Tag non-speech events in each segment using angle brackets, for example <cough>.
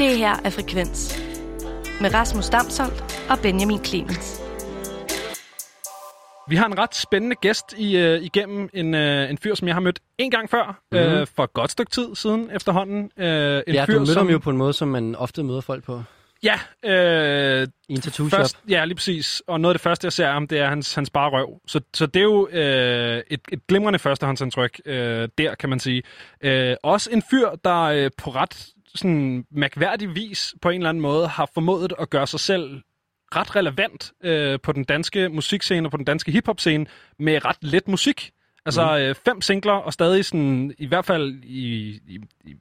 Det her er Frekvens med Rasmus Damsholdt og Benjamin Clemens. Vi har en ret spændende gæst i, øh, igennem en, øh, en fyr, som jeg har mødt en gang før, mm-hmm. øh, for et godt stykke tid siden efterhånden. Øh, en Ja, fyr, du mødte som, ham jo på en måde, som man ofte møder folk på. Ja, øh, I en tattoo shop. først, ja, lige præcis. Og noget af det første, jeg ser af ham, det er hans, hans bare røv. Så, så det er jo øh, et, et glimrende førstehåndsindtryk øh, der, kan man sige. Øh, også en fyr, der øh, på ret sådan mærkværdig vis på en eller anden måde har formået at gøre sig selv ret relevant øh, på den danske musikscene og på den danske hiphop-scene med ret let musik. Altså øh, fem singler og stadig sådan, i hvert fald i, i, i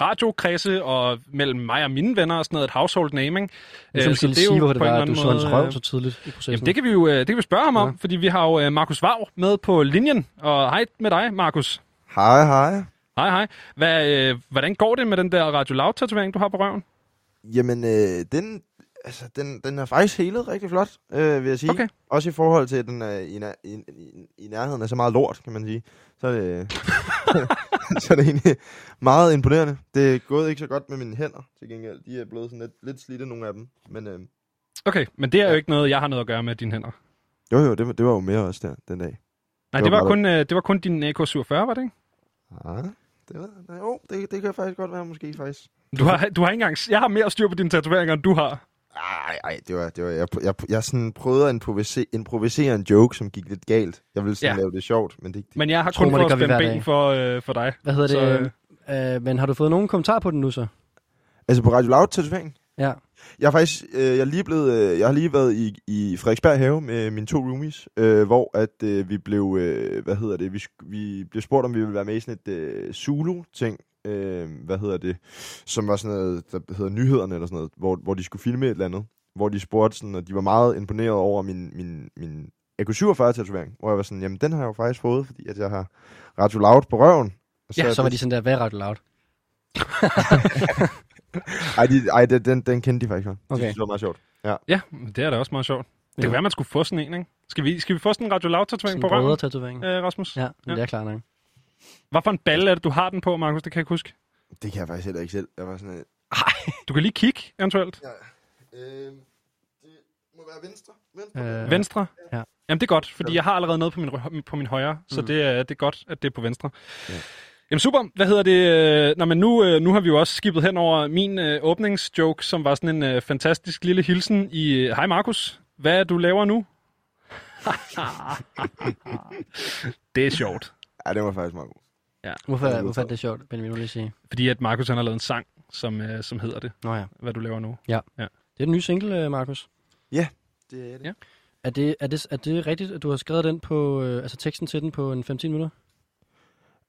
radiokredse og mellem mig og mine venner og sådan noget, et household naming. Du skal måske lige sige, hvorfor det var, at du så hans røv øh, så tidligt i processen. Jamen, det kan vi jo øh, det kan vi spørge ham om, Ja. fordi vi har jo øh, Markus Vav med på linjen. Og hej med dig, Markus. Hej, hej. Hej, hej. Hvad, øh, hvordan går det med den der Radio Loud-tatovering, du har på røven? Jamen, øh, den, altså, den, den er faktisk helet rigtig flot, øh, vil jeg sige. Okay. Også i forhold til, at den er i, nær- i, i, i nærheden af så meget lort, kan man sige. Så det, <laughs> <laughs> så er det egentlig meget imponerende. Det er gået ikke så godt med mine hænder, til gengæld. De er blevet sådan lidt, lidt slidte, nogle af dem. Men øh, Okay, men det er jo Ja. ikke noget, jeg har noget at gøre med dine hænder. jo, jo, det, var- det var jo mere også der, den dag. Nej, Det det var var, bare kun, øh, det var kun din AK-47, var det ikke? Ah, det, var, jo, det, det kan faktisk godt være, måske faktisk. Du har, du har ikke engang... Jeg har mere styr på dine tatoveringer, end du har. Ej, ej, det var, det var, jeg, jeg, jeg sådan prøvede at improvisere, improvisere en joke, som gik lidt galt. Jeg ville sådan Ja. lave det sjovt, men det, Men jeg har kun fået det spændt ben for, øh, for dig. Hvad hedder Så, det? Øh, men har du fået nogen kommentar på den nu så? Altså på Radio Loud tatovering? Ja. Jeg er faktisk, øh, jeg er lige blevet, øh, jeg har lige været i, i Frederiksberg have med mine to roomies, øh, hvor at øh, vi blev, øh, hvad hedder det, vi, vi blev spurgt, om vi ville være med i sådan et øh, Zulu-ting, øh, hvad hedder det, som var sådan noget, der hedder Nyhederne eller sådan noget, hvor, hvor de skulle filme et eller andet, hvor de spurgte sådan, og de var meget imponeret over min, min, min AK-47-tatovering, hvor jeg var sådan, jamen den har jeg jo faktisk fået, fordi at jeg har Radio Loud på røven. Og Ja, så var det- de sådan der, hvad Radio Loud? <laughs> Ej, de, ej den, den, den kendte de faktisk godt. Okay. synes, det var meget sjovt. Ja, det er da også meget sjovt. Det Ja. kan være, man skulle få sådan en, ikke? Skal vi, skal vi få sådan en Radio Loud-tatovering på røven, tatovering. øh, Rasmus? Ja, Ja. det er klart nok. Hvad for en balle er det, du har den på, Markus? Det kan jeg ikke huske. Det kan jeg faktisk heller ikke selv. Jeg var sådan, øh, Du kan lige kigge, eventuelt. øh, det må være venstre. Venstre. Øh, venstre? Ja. Jamen, det er godt, fordi jeg har allerede noget på min, på min højre, så Mm. det, er, det er godt, at det er på venstre. Ja. Jamen super, hvad hedder det? øh, Nå, men nu, øh, nu har vi jo også skibet hen over min øh, åbningsjoke, som var sådan en øh, fantastisk lille hilsen i... øh, Hej Markus, hvad er du laver nu? <laughs> det er sjovt, Ja, det var faktisk meget god. Hvorfor, det hvorfor er sjovt. det sjovt, Benjamin, vil lige sige? fordi at Markus han har lavet en sang, som, øh, som hedder det, Nå ja. hvad du laver nu. Det er den nye single, Markus. Det er det. Ja. Er det, er, det, er det rigtigt, at du har skrevet den på, øh, altså teksten til den på en 15 minutter?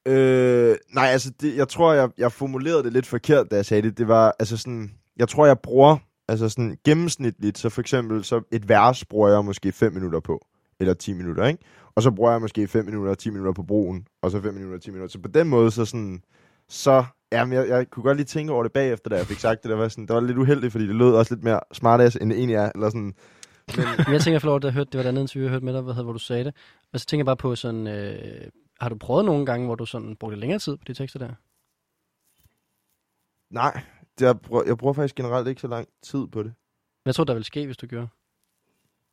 Øh, nej, altså, det, jeg tror, jeg, jeg formulerede det lidt forkert, da jeg sagde det. Det var, altså sådan, jeg tror, jeg bruger, altså sådan gennemsnitligt, så for eksempel, så et vers bruger jeg måske 5 minutter på, eller 10 minutter, ikke? Og så bruger jeg måske 5 minutter og 10 minutter på broen, og så 5 minutter og 10 minutter. Så på den måde, så sådan, så, jamen, jeg, jeg kunne godt lige tænke over det bagefter, da jeg fik sagt det. Der var, sådan, det var lidt uheldigt, fordi det lød også lidt mere smartass, end det egentlig er, eller sådan, men, <laughs> jeg tænker for lov, at jeg hørte, det var et andet interview, jeg hørte med dig, hvad, hedder, hvor du sagde det. Og så tænker jeg bare på sådan, øh, har du prøvet nogle gange, hvor du sådan brugte længere tid på de tekster der? nej, det, jeg, bruger, jeg bruger faktisk generelt ikke så lang tid på det. Hvad tror du, der ville ske, hvis du gjorde?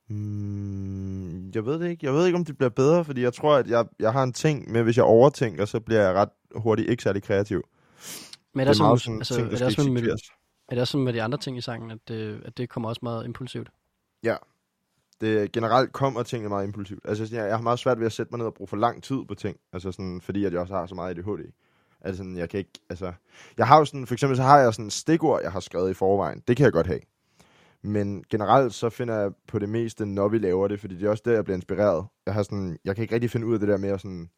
Mm, jeg ved det ikke. Jeg ved ikke, om det bliver bedre, fordi jeg tror, at jeg, jeg har en ting med, hvis jeg overtænker, så bliver jeg ret hurtigt ikke særlig kreativ. Men er det, det er meget sådan altså, ting, er det også med, eksekveres. er det også sådan med de andre ting i sangen, at, øh, at det kommer også meget impulsivt? Det generelt kommer tingene meget impulsivt. Altså, sådan, jeg, jeg har meget svært ved at sætte mig ned og bruge for lang tid på ting. Altså sådan, fordi at jeg også har så meget ADHD. Altså sådan, jeg kan ikke, altså... Jeg har jo sådan, for eksempel så har jeg sådan en stikord, jeg har skrevet i forvejen. Det kan jeg godt have. Men generelt så finder jeg på det meste, når vi laver det, fordi det er også der, jeg bliver inspireret. Jeg, har sådan, jeg kan ikke rigtig finde ud af det der med at, sådan,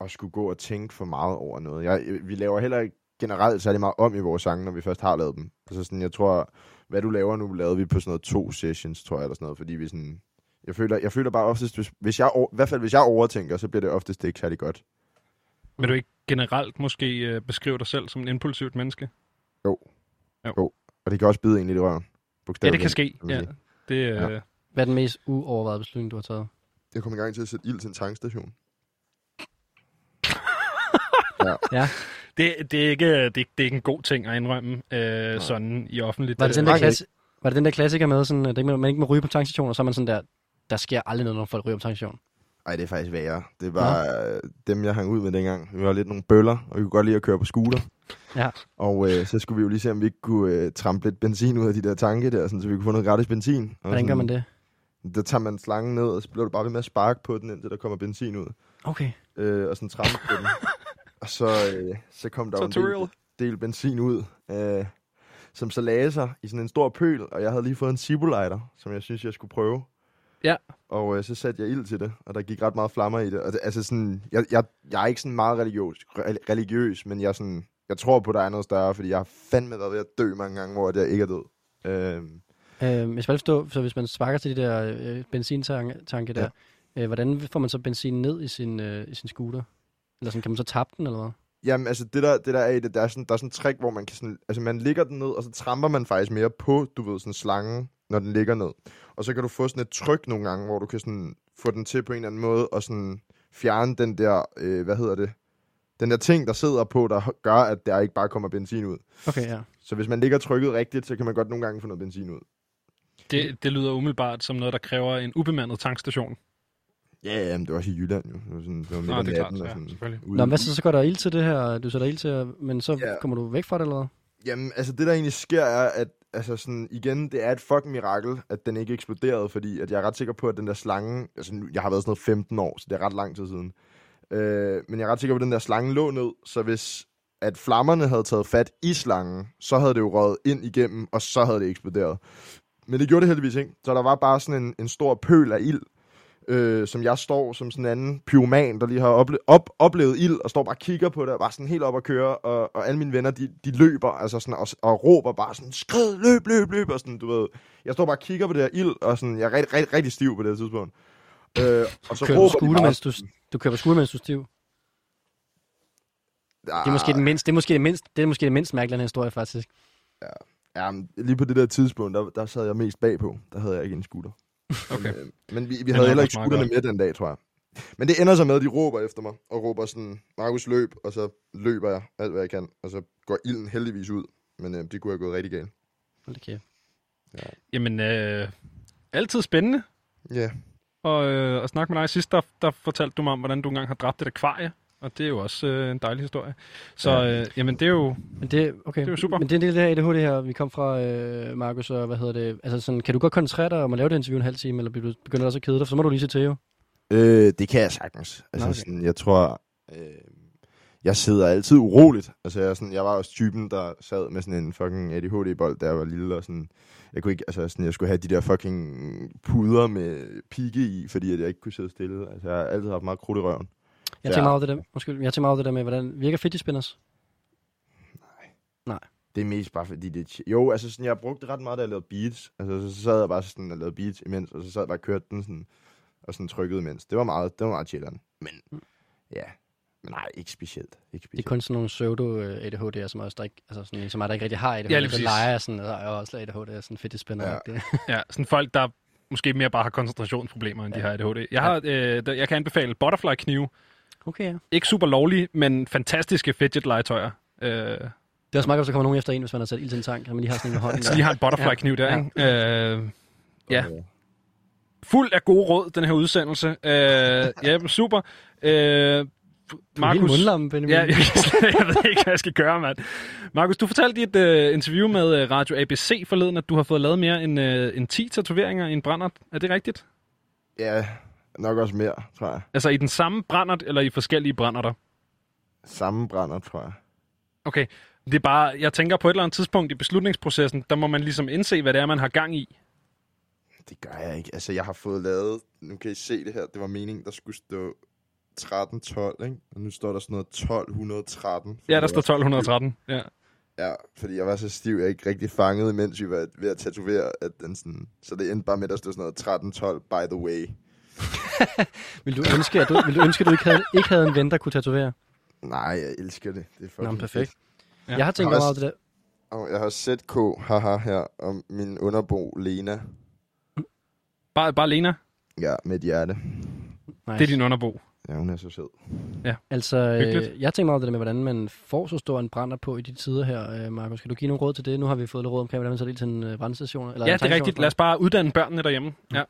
at skulle gå og tænke for meget over noget. Jeg, vi laver heller ikke generelt særlig meget om i vores sange, når vi først har lavet dem. Altså sådan, jeg tror, hvad du laver nu, lavede vi på sådan noget to sessions, tror jeg, eller sådan noget, fordi vi sådan... Jeg føler, jeg føler bare oftest, hvis, hvis jeg, i hvert fald hvis jeg overtænker, så bliver det oftest ikke særlig godt. Vil du ikke generelt måske øh, beskrive dig selv som en impulsivt menneske? Og det kan også bide en lidt i røven. Ja, det kan ske. Ja. sige. Det, øh, Ja. ja. Hvad er den mest uovervejede beslutning, du har taget? Jeg kom i gang til at sætte ild til en tankstation. <laughs> Ja. Det, det, er ikke, det, det er ikke en god ting at indrømme øh, sådan i offentligt. Var det, den der mange klasse, var det den der klassiker med, sådan, at man ikke må ryge på tankstationen, og så er man sådan der, der sker aldrig noget, når folk ryger på tankstationen. Ej, det er faktisk værre. Det var øh, dem, jeg hang ud med dengang. Vi var lidt nogle bøller, og vi kunne godt lide at køre på scooter. Ja. Og øh, så skulle vi jo lige se, om vi ikke kunne øh, trampe lidt benzin ud af de der tanke der, sådan, så vi kunne få noget gratis benzin. Og Hvordan gør man det? Der tager man slangen ned, og så bliver du bare ved med at sparke på den, indtil der kommer benzin ud. Okay. Øh, og sådan trampe på den. <laughs> Og så, øh, så kom der jo en del, del benzin ud, øh, som så lagde sig i sådan en stor pøl, og jeg havde lige fået en Zippo-lighter, som jeg synes, jeg skulle prøve. Ja. Og øh, så satte jeg ild til det, og der gik ret meget flammer i det. Og det altså sådan, jeg, jeg, jeg er ikke sådan meget religiøs, re- religiøs men jeg, sådan, jeg tror på, at der er noget større, fordi jeg har fandme været ved at dø mange gange, hvor jeg ikke er død. Øh, Øh, jeg skal bare forstå, så hvis man sparker til de der øh, benzintanke der, øh, hvordan får man så benzin ned i sin, øh, i sin scooter? Eller sådan, kan man så tabe den, eller hvad? Jamen, altså, det der, det der er i det, der er sådan, der er sådan en trick, hvor man kan sådan, altså, man ligger den ned, og så tramper man faktisk mere på, du ved, sådan slangen, når den ligger ned. Og så kan du få sådan et tryk nogle gange, hvor du kan sådan få den til på en eller anden måde, og sådan fjerne den der, øh, hvad hedder det, den der ting, der sidder på, der gør, at der ikke bare kommer benzin ud. Okay, ja. Så hvis man ligger trykket rigtigt, så kan man godt nogle gange få noget benzin ud. Det, det lyder umiddelbart som noget, der kræver en ubemandet tankstation. Ja, ja, men det var også i Jylland jo. Det var, sådan, det var midt Nå, om det er klart. natten. og Ja, sådan, selvfølgelig. ude- Nå, men hvad så, så går der ild til det her, du sætter ild til, men så Ja. kommer du væk fra det, eller hvad? Jamen, altså det der egentlig sker er, at altså sådan, igen, det er et fucking mirakel, at den ikke eksploderede, fordi at jeg er ret sikker på, at den der slange, altså nu- jeg har været sådan noget 15 år, så det er ret lang tid siden, øh, men jeg er ret sikker på, at den der slange lå ned, så hvis at flammerne havde taget fat i slangen, så havde det jo røget ind igennem, og så havde det eksploderet. Men det gjorde det heldigvis ikke, så der var bare sådan en, en stor pøl af ild, øh, som jeg står som sådan en anden pyroman, der lige har ople- op- oplevet ild, og står bare og kigger på det, og bare sådan helt op at køre, og, og alle mine venner, de, de løber, altså sådan, og, og råber bare sådan, skrid, løb, løb, løb, og sådan, du ved. Jeg står bare og kigger på det her ild, og sådan, jeg er rigtig, rigtig, rigtig stiv på det her tidspunkt. Øh, og så Kører råber de bare, mens du, du kører på scooter, mens du er stiv? Det er måske det mindst, det er måske det mindst, det er måske det mindst mærkelige historie, faktisk. Ja, men lige på det der tidspunkt, der, der sad jeg mest bagpå. Der havde jeg ikke en scooter. Okay. Men, øh, men vi, vi havde heller ikke scooterne med den dag, tror jeg. Men det ender så med, at de råber efter mig, og råber sådan, Markus løb, og så løber jeg alt, hvad jeg kan. Og så går ilden heldigvis ud, men øh, det kunne have gået rigtig galt. Hold da kæft. Jamen, øh, altid spændende Ja, og, øh, at snakke med dig. Sidst, der, der fortalte du mig om, hvordan du engang har dræbt et akvarie. Og det er jo også øh, en dejlig historie. Så Ja. øh, jamen, det er jo... Men det, okay. Det er jo super. Men det er en del af det her ADHD her, vi kom fra, øh, Markus, og hvad hedder det? Altså sådan, kan du godt koncentrere dig om at lave det interview en halv time, eller bliver du- begynder det også at kede dig? Så må du lige se til jo. øh, det kan jeg sagtens. Altså, okay. sådan, jeg tror, øh, jeg sidder altid uroligt. Altså, jeg, sådan, jeg var også typen, der sad med sådan en fucking ADHD-bold, da jeg var lille, og sådan, jeg kunne ikke, altså sådan, jeg skulle have de der fucking puder med pigge i, fordi at jeg ikke kunne sidde stille. Altså, jeg har altid haft meget krudt i røven. Jeg Ja. tænker meget over det der, undskyld, jeg tænker meget over det der med, hvordan virker fidget spinners? Det er mest bare fordi, det er... Jo, altså sådan, jeg brugte det ret meget, da jeg lavede beats. Altså, så, så sad jeg bare sådan og lavede beats imens, og så sad jeg bare og kørte den sådan, og sådan trykkede imens. Det var meget, det var meget chilleren. Men, ja. Men nej, ikke specielt. Ikke Det er specielt. kun sådan nogle pseudo-ADHD'er, som også der ikke, altså sådan som er der ikke rigtig har ADHD. Ja, lige så præcis. leger jeg sådan, og jeg har også ADHD, sådan fidget spinner. Ja. Ja. <laughs> Ja, sådan folk, der måske mere bare har koncentrationsproblemer, end de har ADHD. Jeg, har, øh, der- jeg kan anbefale butterfly-knive. Okay, ja. Ikke super lovlige, men fantastiske fidget-legetøjer. Øh, Det er også meget godt, at der kommer nogen efter en, hvis man har sat ild til en tank, og man lige har sådan en med hånden. så de har en butterfly-kniv der, Ja. ikke? Øh, ja. Øh, fuld af gode råd, den her udsendelse. Øh, ja, super. Øh, Du er helt mundlamme, Benjamin. Ja, jeg, <laughs> jeg ved ikke, hvad jeg skal gøre, mand. Markus, du fortalte i et uh, interview med uh, Radio ABC forleden, at du har fået lavet mere end, uh, end 10 tatoveringer i en brændert. Er det rigtigt? ja, nok også mere, tror jeg. Altså i den samme brændert, eller i forskellige brænderter? Samme brænder, tror jeg. Okay, det er bare, jeg tænker på et eller andet tidspunkt i beslutningsprocessen, der må man ligesom indse, hvad det er, man har gang i. Det gør jeg ikke. Altså, jeg har fået lavet... Nu kan I se det her. Det var meningen, der skulle stå 1312, ikke? Og nu står der sådan noget 1213. Ja, der står 1213. Ja. Ja, fordi jeg var så stiv, jeg ikke rigtig fangede, mens vi var ved at tatovere, at den sådan... Så det endte bare med, at der stod sådan noget 1312, by the way. <laughs> Vil du ønske, at du, vil du ønske, at du ikke havde, ikke havde en ven, der kunne tatovere? Nej, jeg elsker det. Det er fucking Nå, men perfekt. Ja. Jeg har tænkt Jeg meget har over det der. Jeg har ZK, haha, her, om min underbo, Lena. Bare, bare Lena, Altså. Ja, med et hjerte. Nice. det er din underbo. Ja, hun er så sød. Altså, Hyggeligt. øh, jeg tænker meget over det der med, hvordan man får så stor en brænder på i de tider her, øh, Markus. Kan du give nogle råd til det? Nu har vi fået lidt råd omkring, hvordan man sætter ild til en øh, brandstation. Eller Ja, en det er rigtigt. Lad os bare uddanne børnene derhjemme. Ja.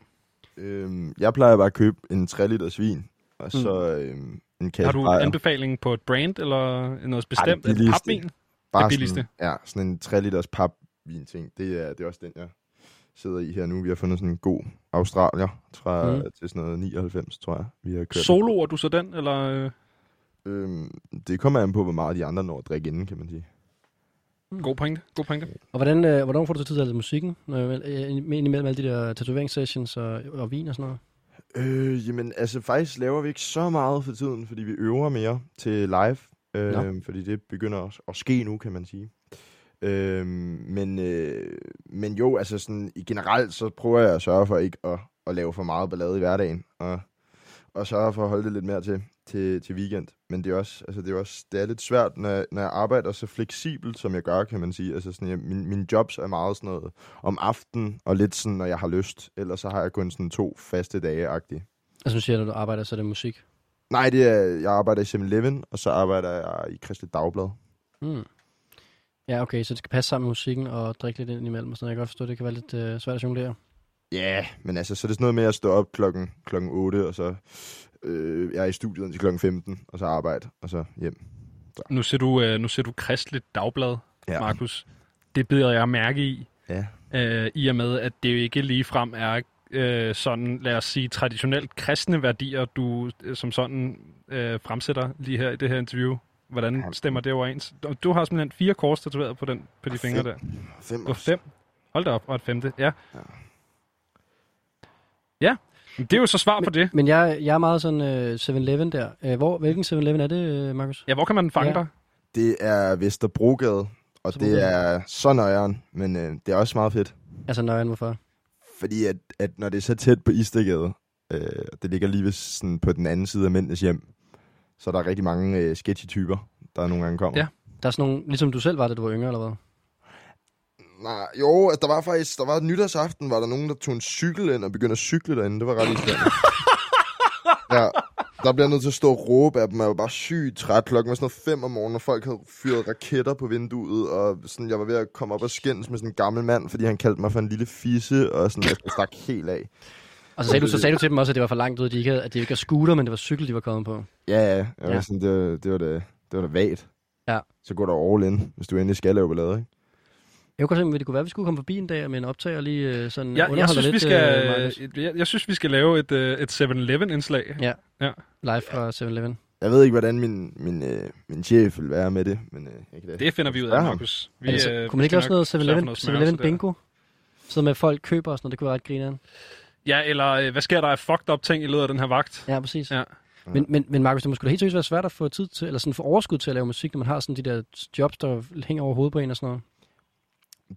Øhm, jeg plejer bare at købe en 3 liter svin, og så øhm, en kasse Har du bajer. anbefaling på et brand eller noget bestemt? det Er det papvin? Bare billigste? Sådan, ja, sådan en 3 liters papvin ting. Det er, det er også den, jeg sidder i her nu. Vi har fundet sådan en god australier fra, Mm. mm. til sådan noget 99, tror jeg. Vi har kørt. Soloer du så den, eller... øh, Øhm, det kommer an på, hvor meget de andre når at drikke inden, kan man sige. God pointe, god pointe. Og hvordan, øh, hvordan får du så tid til musikken? Øh, imellem alle de der tatoveringsessions og, og vin og sådan noget? Øh, jamen, altså faktisk laver vi ikke så meget for tiden, fordi vi øver mere til live. Øh, fordi det begynder at, at ske nu, kan man sige. Øh, men, øh, men jo, altså sådan, i generelt, så prøver jeg at sørge for ikke at, at lave for meget ballade i hverdagen, og, og sørge for at holde det lidt mere til, til, til weekend. Men det er også, altså det er også, det er lidt svært, når, jeg- når jeg arbejder så fleksibelt, som jeg gør, kan man sige. Altså sådan, jeg, min, mine jobs er meget sådan noget om aftenen, og lidt sådan, når jeg har lyst. Ellers så har jeg kun sådan to faste dage-agtige. Altså, nu siger når du arbejder, så er det musik. Nej, det er, jeg arbejder i 7-Eleven, og så arbejder jeg i Kristelig Dagblad. Mm. Ja, okay, så det skal passe sammen med musikken og drikke lidt ind imellem. og Sådan. Jeg kan godt forstå, at det kan være lidt øh, svært at jonglere. Ja, yeah, men altså, så er det sådan noget med at stå op klokken, klokken 8, og så øh, jeg er i studiet til klokken 15, og så arbejde, og så hjem. Nu ser du, øh, nu ser du kristligt dagblad, ja. Markus. Det beder jeg mærke i, Ja. øh, i og med, at det jo ikke lige frem er øh, sådan, lad os sige, traditionelt kristne værdier, du øh, som sådan øh, fremsætter lige her i det her interview. Hvordan stemmer det overens? Du- Du har simpelthen fire kors tatoveret på, den, på de fingre der. Fem Og fem. Hold da op, og et femte. Ja. Ja. Ja, det er jo så svar på det. Men jeg, jeg er meget sådan øh, 7-Eleven der. Øh, hvor, hvilken 7-Eleven er det, øh, Markus? Ja, hvor kan man fange Ja. dig? Det er Vesterbrogade, og Vesterbrogade. det er så nøjeren, men øh, det er også meget fedt. Altså nøjeren, hvorfor? Fordi at, at når det er så tæt på Istegade, øh, det ligger lige ved, sådan, på den anden side af mændenes hjem, så er der rigtig mange øh, sketchy typer, der nogle gange kommer. Ja. Der er sådan nogle, ligesom du selv var, da du var yngre, eller hvad? Nej, jo, altså, der var faktisk, der var nytårsaften, var der nogen, der tog en cykel ind og begyndte at cykle derinde. Det var ret irriterende. <laughs> ja, der bliver nødt til at stå og råbe af dem. Jeg var bare sygt træt. Klokken var sådan noget fem om morgenen, og folk havde fyret raketter på vinduet, og sådan, jeg var ved at komme op og skændes med sådan en gammel mand, fordi han kaldte mig for en lille fisse, og sådan, jeg stak helt af. Og så sagde, du, så sagde du til dem også, at det var for langt ud, at, de ikke havde, at det ikke var scooter, men det var cykel, de var kommet på. Ja, ja, jeg Ja. Sådan, det, var, det, var det, det var da vagt. Ja. Så går der all in, hvis du endelig skal lave ballade, ikke? Jeg kunne tænke mig, at det kunne være, at vi skulle komme forbi en dag med en optager lige øh, sådan Ja, jeg, synes, vi lidt, skal, øh, jeg, jeg synes, vi skal lave et, øh, et 7-Eleven-indslag. Ja. ja. live fra 7-Eleven. Jeg ved ikke, hvordan min, min, øh, min chef vil være med det, men øh, jeg kan da Det finder vi ud af. Markus. Vi, altså, øh, kunne man ikke vi lave sådan skal noget nok 7-Eleven, sørge for noget smørelse 7-Eleven der. bingo? Sådan med, at folk køber og sådan noget, det kunne være ret grineren. Ja, eller øh, hvad sker der af fucked up ting i løbet af den her vagt? Ja, præcis. Ja. Men, men, men Markus, det må sgu da helt seriøst være svært at få tid til, eller sådan få overskud til at lave musik, når man har sådan de der jobs, der hænger over hovedet på en og sådan noget.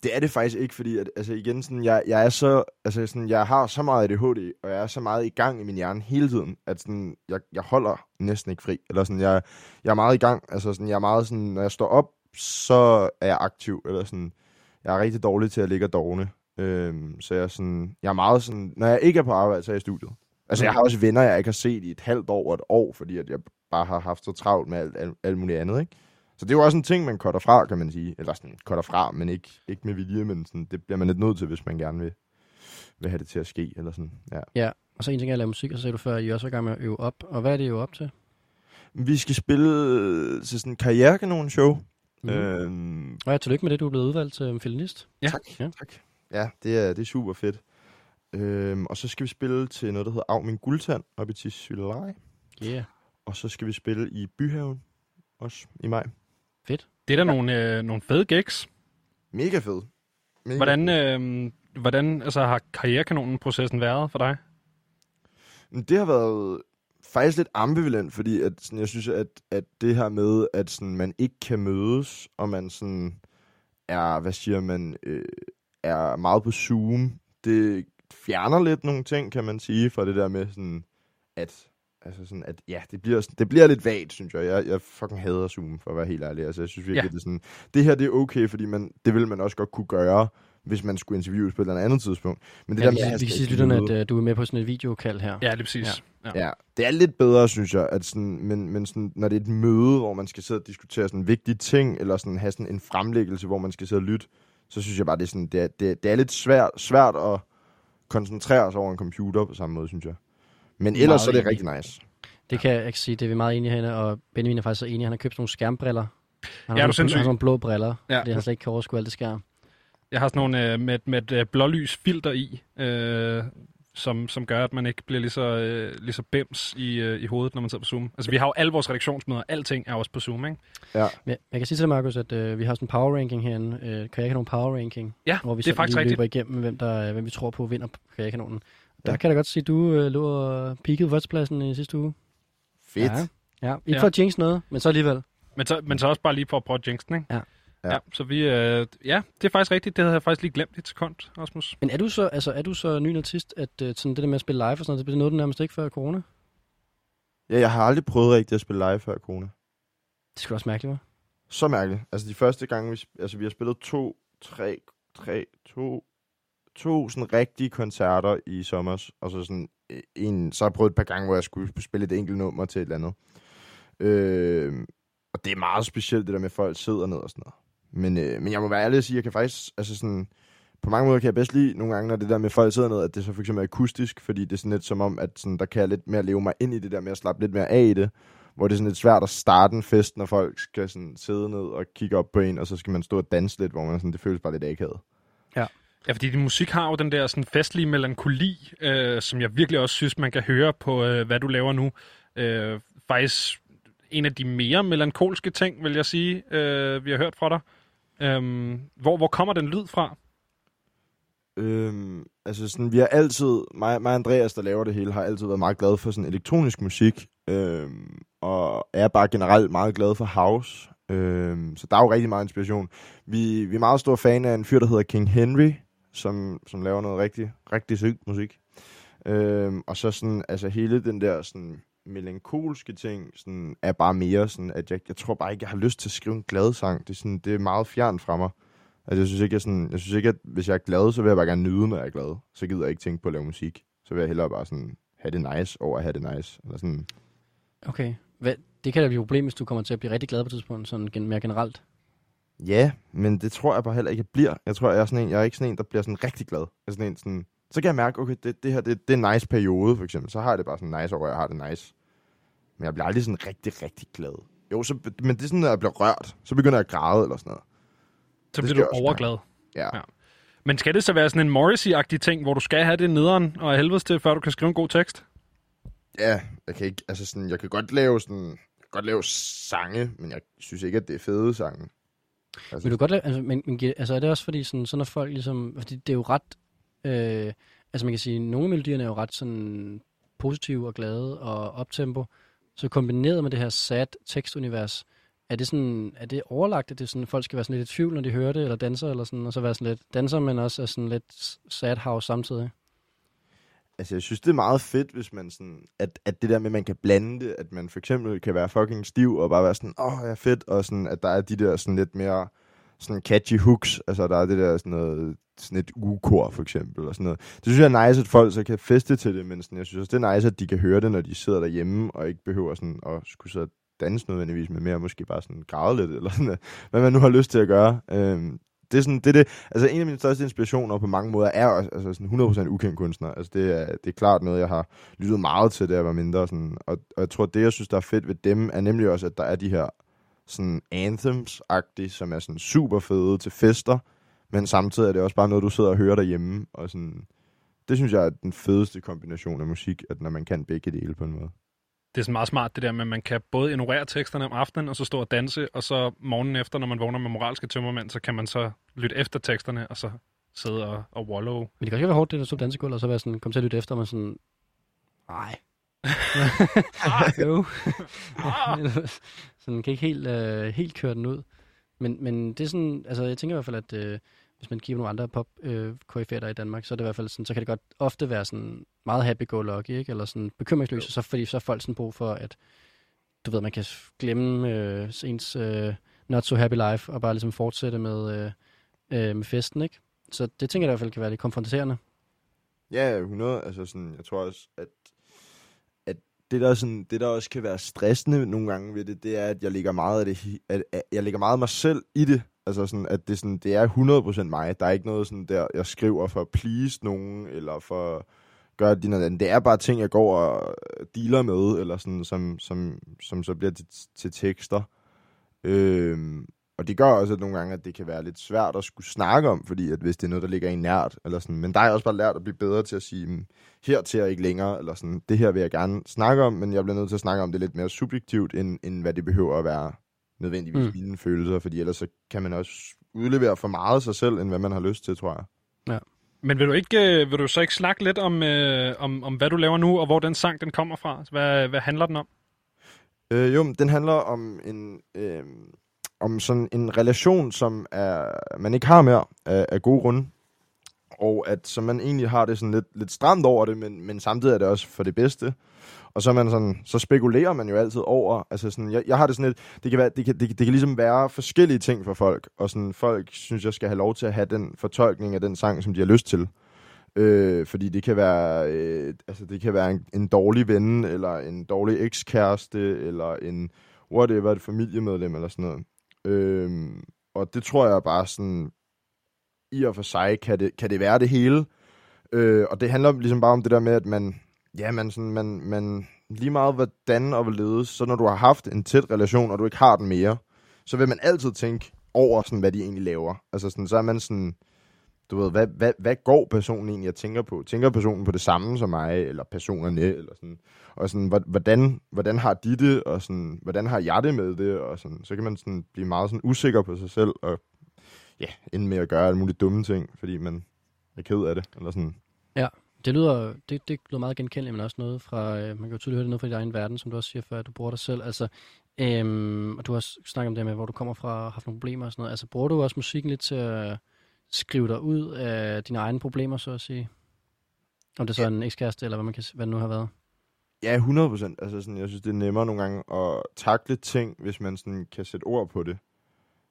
Det er det faktisk ikke, fordi at, altså igen, sådan, jeg, jeg er så, altså sådan, jeg har så meget ADHD, og jeg er så meget i gang i min hjerne hele tiden, at sådan, jeg, jeg holder næsten ikke fri. Eller sådan, jeg, jeg er meget i gang, altså sådan, jeg er meget sådan, når jeg står op, så er jeg aktiv, eller sådan, jeg er rigtig dårlig til at ligge og dogne. Øhm, så jeg er sådan, jeg er meget sådan, når jeg ikke er på arbejde, så er jeg i studiet. Altså, jeg har også venner, jeg ikke har set i et halvt år og et år, fordi at jeg bare har haft så travlt med alt, alt, alt muligt andet, ikke? Så det er jo også en ting, man cutter fra, kan man sige. Eller sådan, cutter fra, men ikke, ikke med vilje, men sådan, det bliver man lidt nødt til, hvis man gerne vil, vil have det til at ske. Eller sådan, ja. Ja, og så en ting er at lave musik, og så sagde du før, at I også er i gang med at øve op. Og hvad er det, I øver op til? Vi skal spille til sådan en karrierekanon-show. Mhm. Mm. Øhm, Og ja, tillykke med det, du er blevet udvalgt til felinist. Ja. Tak, Ja. ja. tak. Ja, det er, det er super fedt. Øhm, og så skal vi spille til noget, der hedder Av min guldtand, op i Tisvildeleje. Yeah. Og så skal vi spille i Byhaven, også i maj. Fedt. Det er da nogle, øh, nogle fede gigs. Mega fed. Mega Hvordan, øh, hvordan altså, har karrierekanonen-processen været for dig? Men Det har været faktisk lidt ambivalent, fordi at, sådan, jeg synes, at, at det her med, at sådan, man ikke kan mødes, og man sådan er, hvad siger man, øh, er meget på Zoom, det fjerner lidt nogle ting, kan man sige, fra det der med sådan, at Altså sådan, at ja, det bliver, det bliver lidt vagt, synes jeg. jeg. Jeg fucking hader Zoom, for at være helt ærlig. Altså, jeg synes virkelig, Ja. ja. det er sådan, det her det er okay, fordi man, det vil man også godt kunne gøre, hvis man skulle interviews på et eller andet tidspunkt. Men det Ja, der vi, med, vi, kan sige lytterne, at uh, du er med på sådan et videokald her. Ja, lige præcis. Ja. Ja, det er lidt bedre, synes jeg, at sådan, men, men sådan, når det er et møde, hvor man skal sidde og diskutere sådan vigtige ting, eller sådan have sådan en fremlæggelse, hvor man skal sidde og lytte, så synes jeg bare, det er, sådan, det er, det er, det er lidt svært, svært at koncentrere sig over en computer på samme måde, synes jeg. Men ellers Meget så er det rigtig nice. Det kan jeg ikke sige, det er vi meget enige herinde, og Benjamin er faktisk så enig, han har købt sådan nogle skærmbriller. Han Ja, har er du sådan, sindssyg? han har nogle blå briller, Ja. ja. det han slet ikke kan overskue alt det skærm. Jeg har sådan nogle øh, med, med et øh, blålys filter i, øh, som, som gør, at man ikke bliver lige så, øh, lige så bims i, øh, i hovedet, når man sidder på Zoom. Altså, vi har jo alle vores redaktionsmøder, alting er også på Zoom, ikke? Men jeg kan sige til dig, Markus, at øh, vi har sådan en power ranking herinde. Øh, kan jeg ikke have nogle power ranking? Ja, hvor vi det er faktisk lige rigtigt. løber igennem, hvem, der, hvem vi tror på vinder kan jeg kanonen. Der Ja. kan jeg da godt sige, at du øh, lå og peakede førstepladsen i sidste uge. Fedt. Ja, ja. ikke Ja. for at jinx noget, men så alligevel. Men så, men så også bare lige for at prøve at jinx den, ikke? Ja. Ja. ja så vi, øh, ja, det er faktisk rigtigt. Det havde jeg faktisk lige glemt et sekund, Rasmus. Men er du så, altså, er du så ny artist, at øh, sådan det der med at spille live og sådan noget, det nåede du nærmest ikke før corona? Ja, jeg har aldrig prøvet rigtigt at spille live før corona. Det skulle også mærkeligt, var. Så mærkeligt. Altså de første gange, vi, altså, vi har spillet to, tre, tre, to, to sådan rigtige koncerter i sommer, og så sådan øh, en, så har jeg prøvet et par gange, hvor jeg skulle spille et enkelt nummer til et eller andet. Øh, og det er meget specielt, det der med, at folk sidder ned og sådan noget. Men, øh, men jeg må være ærlig og sige, jeg kan faktisk, altså sådan, på mange måder kan jeg bedst lide nogle gange, når det der med, at folk sidder ned, at det så for eksempel er akustisk, fordi det er sådan lidt som om, at sådan, der kan jeg lidt mere leve mig ind i det der med at slappe lidt mere af i det hvor det er sådan lidt svært at starte en fest, når folk skal sådan sidde ned og kigge op på en, og så skal man stå og danse lidt, hvor man sådan, det føles bare lidt akavet. Ja, fordi din musik har jo den der sådan festlige melankoli, øh, som jeg virkelig også synes, man kan høre på, øh, hvad du laver nu. Øh, faktisk en af de mere melankolske ting, vil jeg sige, øh, vi har hørt fra dig. Øh, hvor, hvor kommer den lyd fra? Øhm, altså sådan, vi har altid, mig, mig og Andreas, der laver det hele, har altid været meget glad for sådan elektronisk musik, øhm, og er bare generelt meget glad for house. Øhm, så der er jo rigtig meget inspiration. Vi, vi er meget store fan af en fyr, der hedder King Henry, som, som laver noget rigtig, rigtig sygt musik. Øhm, og så sådan, altså hele den der sådan melankolske ting, sådan, er bare mere sådan, at jeg, jeg tror bare ikke, jeg har lyst til at skrive en glad sang. Det er, sådan, det er meget fjern fra mig. Altså, jeg synes ikke, jeg, sådan, jeg synes ikke, at hvis jeg er glad, så vil jeg bare gerne nyde, når jeg er glad. Så gider jeg ikke tænke på at lave musik. Så vil jeg hellere bare sådan have det nice over at have det nice. Eller sådan. Okay. Hvad, det kan da blive et problem, hvis du kommer til at blive rigtig glad på et tidspunkt, sådan gen- mere generelt. Ja, men det tror jeg bare heller ikke, jeg bliver. Jeg tror, jeg er, sådan en, jeg er ikke sådan en, der bliver sådan rigtig glad. Jeg er sådan en, sådan, så kan jeg mærke, okay, det, det her det, det er en nice periode, for eksempel. Så har jeg det bare sådan nice over, at jeg har det nice. Men jeg bliver aldrig sådan rigtig, rigtig glad. Jo, så, men det er sådan, når jeg bliver rørt. Så begynder jeg at græde eller sådan noget. Så Det bliver du overglad. Ja. Ja. Men skal det så være sådan en Morrissey-agtig ting, hvor du skal have det nederen og helvedes til, før du kan skrive en god tekst? Ja, jeg kan ikke, altså sådan, jeg kan godt lave sådan, jeg kan godt lave sange, men jeg synes ikke, at det er fede sange. Altså, Vil du godt lade, altså, men, men, altså er det også fordi, sådan, så når folk ligesom, fordi det er jo ret, øh, altså man kan sige, nogle af melodierne er jo ret sådan positive og glade og optempo, så kombineret med det her sad tekstunivers, er det sådan, er det overlagt, at det sådan, folk skal være sådan lidt i tvivl, når de hører det, eller danser, eller sådan, og så være sådan lidt danser, men også er sådan lidt sad house samtidig? Altså, jeg synes, det er meget fedt, hvis man sådan, at, at det der med, at man kan blande det, at man for eksempel kan være fucking stiv og bare være sådan, åh, oh, jeg er fedt, og sådan, at der er de der sådan lidt mere sådan catchy hooks, altså der er det der sådan noget, sådan et ugekor for eksempel, og sådan noget. Det synes jeg er nice, at folk så kan feste til det, men sådan, jeg synes også, det er nice, at de kan høre det, når de sidder derhjemme, og ikke behøver sådan at skulle sidde og danse nødvendigvis, men mere måske bare sådan græde lidt, eller sådan, <laughs> hvad man nu har lyst til at gøre. Øhm, det er sådan, det det, altså en af mine største inspirationer på mange måder er også, altså sådan 100% ukendt kunstner. Altså det er, det er klart noget, jeg har lyttet meget til, da jeg var mindre. Sådan, og, og jeg tror, det jeg synes, der er fedt ved dem, er nemlig også, at der er de her sådan anthems-agtige, som er sådan super fede til fester, men samtidig er det også bare noget, du sidder og hører derhjemme. Og sådan, det synes jeg er den fedeste kombination af musik, at når man kan begge dele på en måde. Det er sådan meget smart, det der med, at man kan både ignorere teksterne om aftenen, og så stå og danse, og så morgenen efter, når man vågner med moralske tømmermænd, så kan man så lytte efter teksterne, og så sidde og, og wallow. Men det kan også være hårdt, det der stå på dansegulvet, og så være sådan, komme til at lytte efter, og sådan, nej. <laughs> jo. <laughs> sådan kan ikke helt, øh, helt køre den ud. Men, men det er sådan, altså jeg tænker i hvert fald, at øh, hvis man kigger på nogle andre pop øh, der i Danmark, så er det i hvert fald sådan, så kan det godt ofte være sådan meget happy-go-lucky, ikke? Eller sådan bekymringsløs, og så, fordi så er folk sådan brug for, at du ved, man kan glemme øh, ens øh, not so happy life, og bare ligesom fortsætte med, øh, øh, med festen, ikke? Så det tænker jeg i hvert fald kan være lidt konfronterende. Ja, 100. Altså sådan, jeg tror også, at, at det, der sådan, det, der også kan være stressende nogle gange ved det, det er, at jeg lægger meget af det, at, at jeg lægger meget af mig selv i det. Altså sådan, at det, sådan, det er 100% mig. Der er ikke noget sådan der, jeg skriver for at please nogen, eller for at gøre din eller. Det er bare ting, jeg går og dealer med, eller sådan, som, som, som så bliver til, til tekster. Øhm, og det gør også at nogle gange, at det kan være lidt svært at skulle snakke om, fordi at hvis det er noget, der ligger i nært, eller sådan. Men der har jeg også bare lært at blive bedre til at sige, mm, her til og ikke længere, eller sådan, det her vil jeg gerne snakke om, men jeg bliver nødt til at snakke om det lidt mere subjektivt, end, end hvad det behøver at være nødvendigvis Mm. mine følelser, fordi ellers så kan man også udlevere for meget af sig selv, end hvad man har lyst til, tror jeg. Men vil du, ikke, øh, vil du så ikke snakke lidt om, øh, om, om, hvad du laver nu, og hvor den sang den kommer fra? Hvad, hvad handler den om? Øh, jo, den handler om en, øh, om sådan en relation, som er, man ikke har mere af, af gode grunde. Og at så man egentlig har det sådan lidt, lidt stramt over det, men, men samtidig er det også for det bedste. Og så, er man sådan, så spekulerer man jo altid over, altså sådan, jeg, jeg har det sådan lidt, det kan, være, det, kan, det, kan- det kan ligesom være forskellige ting for folk, og sådan, folk synes, jeg skal have lov til at have den fortolkning af den sang, som de har lyst til. Øh, fordi det kan være, øh, altså det kan være en, en dårlig ven, eller en dårlig ekskæreste, eller en whatever, et familiemedlem, eller sådan noget. Øh, og det tror jeg bare sådan, i og for sig kan det, kan det være det hele. Øh, og det handler ligesom bare om det der med, at man, ja, men, sådan, man, man lige meget hvordan og hvorledes, så når du har haft en tæt relation, og du ikke har den mere, så vil man altid tænke over, sådan, hvad de egentlig laver. Altså sådan, så er man sådan, du ved, hvad, hvad, hvad går personen egentlig jeg tænker på? Tænker personen på det samme som mig, eller personerne, eller sådan, og sådan, hvordan, hvordan har de det, og sådan, hvordan har jeg det med det, og sådan, så kan man sådan blive meget sådan usikker på sig selv, og ja, ende med at gøre alle mulige dumme ting, fordi man er ked af det, eller sådan. Ja. Det lyder, det, det lyder meget genkendeligt, men også noget fra, øh, man kan jo tydeligt høre det noget fra din egen verden, som du også siger før, at du bruger dig selv. Altså, øhm, og du har også snakket om det med, hvor du kommer fra og haft nogle problemer og sådan noget. Altså, bruger du også musikken lidt til at skrive dig ud af dine egne problemer, så at sige? Om det så er en ekskæreste, eller hvad, man kan, hvad det nu har været? Ja, 100 procent. Altså sådan, jeg synes, det er nemmere nogle gange at takle ting, hvis man sådan kan sætte ord på det.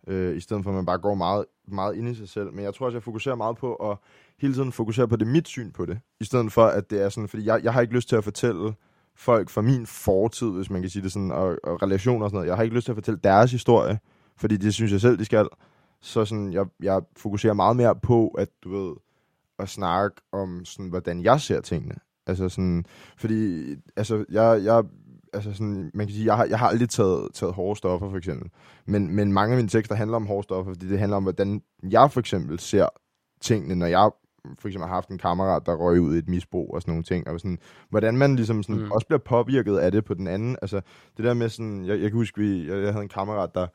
Øh, I stedet for, at man bare går meget, meget ind i sig selv. Men jeg tror også, jeg fokuserer meget på at hele tiden fokusere på det mit syn på det. I stedet for, at det er sådan, fordi jeg, jeg har ikke lyst til at fortælle folk fra min fortid, hvis man kan sige det sådan, og, og relationer og sådan noget. Jeg har ikke lyst til at fortælle deres historie, fordi det synes jeg selv, de skal. Så sådan, jeg, jeg fokuserer meget mere på, at du ved, at snakke om, sådan, hvordan jeg ser tingene. Altså sådan, fordi, altså, jeg, jeg, altså sådan, man kan sige, jeg har, jeg har aldrig taget, taget hårde stoffer, for eksempel. Men, men mange af mine tekster handler om hårde stoffer, fordi det handler om, hvordan jeg for eksempel ser tingene, når jeg for eksempel har haft en kammerat, der røg ud i et misbrug og sådan nogle ting, og sådan, hvordan man ligesom sådan, Mm. også bliver påvirket af det på den anden. Altså, det der med sådan, jeg, jeg kan huske, vi, jeg, jeg havde en kammerat, der,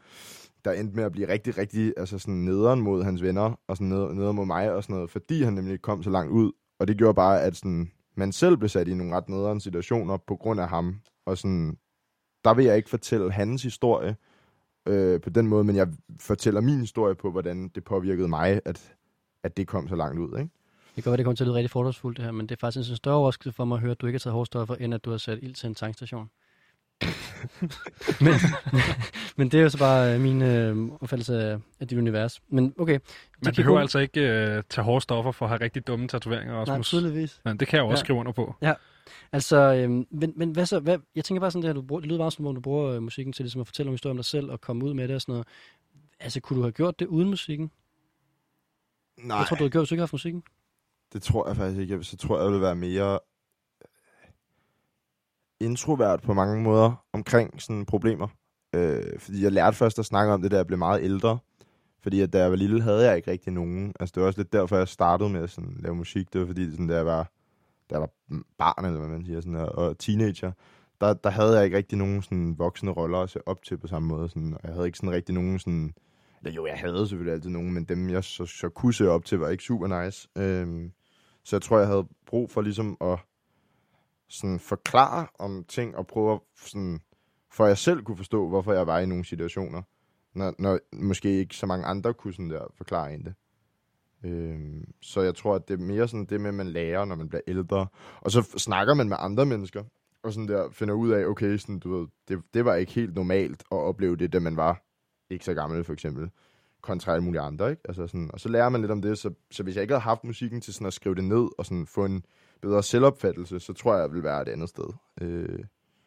der endte med at blive rigtig, rigtig altså sådan nederen mod hans venner, og sådan ned, nederen mod mig og sådan noget, fordi han nemlig kom så langt ud. Og det gjorde bare, at sådan, man selv blev sat i nogle ret nederen situationer på grund af ham. Og sådan, der vil jeg ikke fortælle hans historie øh, på den måde, men jeg fortæller min historie på, hvordan det påvirkede mig, at, at det kom så langt ud. Ikke? Det kan godt det kommer til at lyde rigtig fordomsfuldt det her, men det er faktisk en større overraskelse for mig at høre, at du ikke har taget hårdstoffer, end at du har sat ild til en tankstation. <laughs> men, men det er jo så bare øh, min øh, opfattelse af, af dit univers. Men okay. Man kan behøver altså ikke øh, tage hårde stoffer for at have rigtig dumme tatoveringer, Nej, Rasmus. tydeligvis. Ja, det kan jeg jo også Ja. skrive under på. Altså, øhm, men, men hvad så? Hvad, jeg tænker bare sådan det her, du bruger, det lyder meget som om, du bruger øh, musikken til ligesom at fortælle om historier om dig selv og komme ud med det og sådan noget. Altså, kunne du have gjort det uden musikken? Nej, Jeg tror, du havde gjort, hvis du ikke havde haft musikken. det tror jeg faktisk ikke. Så tror jeg, jeg vil være mere øh, introvert på mange måder omkring sådan problemer. Øh, fordi jeg lærte først at snakke om det, da jeg blev meget ældre. Fordi at da jeg var lille, havde jeg ikke rigtig nogen. Altså det var også lidt derfor, jeg startede med at sådan, lave musik. Det var fordi, sådan, da jeg var, da jeg var barn, eller hvad man siger, sådan, og, og teenager, der, der havde jeg ikke rigtig nogen sådan, voksne roller at se op til på samme måde. Sådan, og jeg havde ikke sådan rigtig nogen sådan... Eller jo, jeg havde selvfølgelig altid nogen, men dem, jeg så, så kunne se op til, var ikke super nice. Øhm, så jeg tror, jeg havde brug for ligesom at sådan forklare om ting, og prøve at sådan, for at jeg selv kunne forstå, hvorfor jeg var i nogle situationer, når, når måske ikke så mange andre kunne sådan der forklare en det. Øhm, så jeg tror, at det er mere sådan det med, at man lærer, når man bliver ældre. Og så f- snakker man med andre mennesker, og sådan der finder ud af, okay, sådan, du ved, det, det var ikke helt normalt at opleve det, da man var ikke så gammel, for eksempel. kontra alle mulige andre, ikke? Altså sådan, og så lærer man lidt om det, så, så hvis jeg ikke havde haft musikken til sådan at skrive det ned, og sådan få en bedre selvopfattelse, så tror jeg, jeg ville være et andet sted. Øh,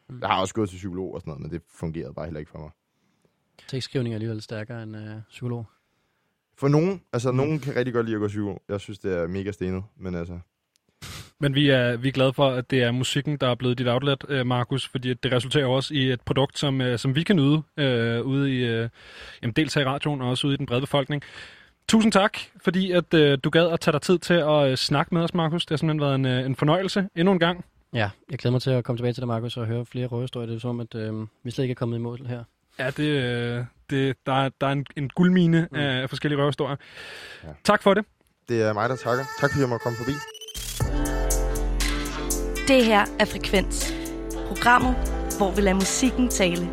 Mm. jeg har også gået til psykolog og sådan noget, men det fungerede bare heller ikke for mig. Tekstskrivning er alligevel stærkere end øh, psykolog. For nogen, altså Mm. nogen kan rigtig godt lide at gå til psykolog. Jeg synes, det er mega stenet, men altså... <laughs> Men vi er, vi er glade for, at det er musikken, der er blevet dit outlet, øh, Markus, fordi det resulterer også i et produkt, som, øh, som vi kan nyde øh, ude i, øh, jamen dels her i radioen og også ude i den brede befolkning. Tusind tak, fordi at øh, du gad at tage dig tid til at øh, snakke med os, Markus. Det har simpelthen været en, øh, en fornøjelse endnu en gang. Ja, jeg glæder mig til at komme tilbage til dig, Markus, og høre flere røverhistorier. Det er som, at øh, vi slet ikke er kommet i mål her. Ja, det, øh, det, der, er, der er en, en guldmine Mm. af forskellige røverhistorier. Ja. Ja. Tak for det. Det er mig, der takker. Tak fordi jeg måtte komme forbi. Det her er Frekvens. Programmet, hvor vi lader musikken tale.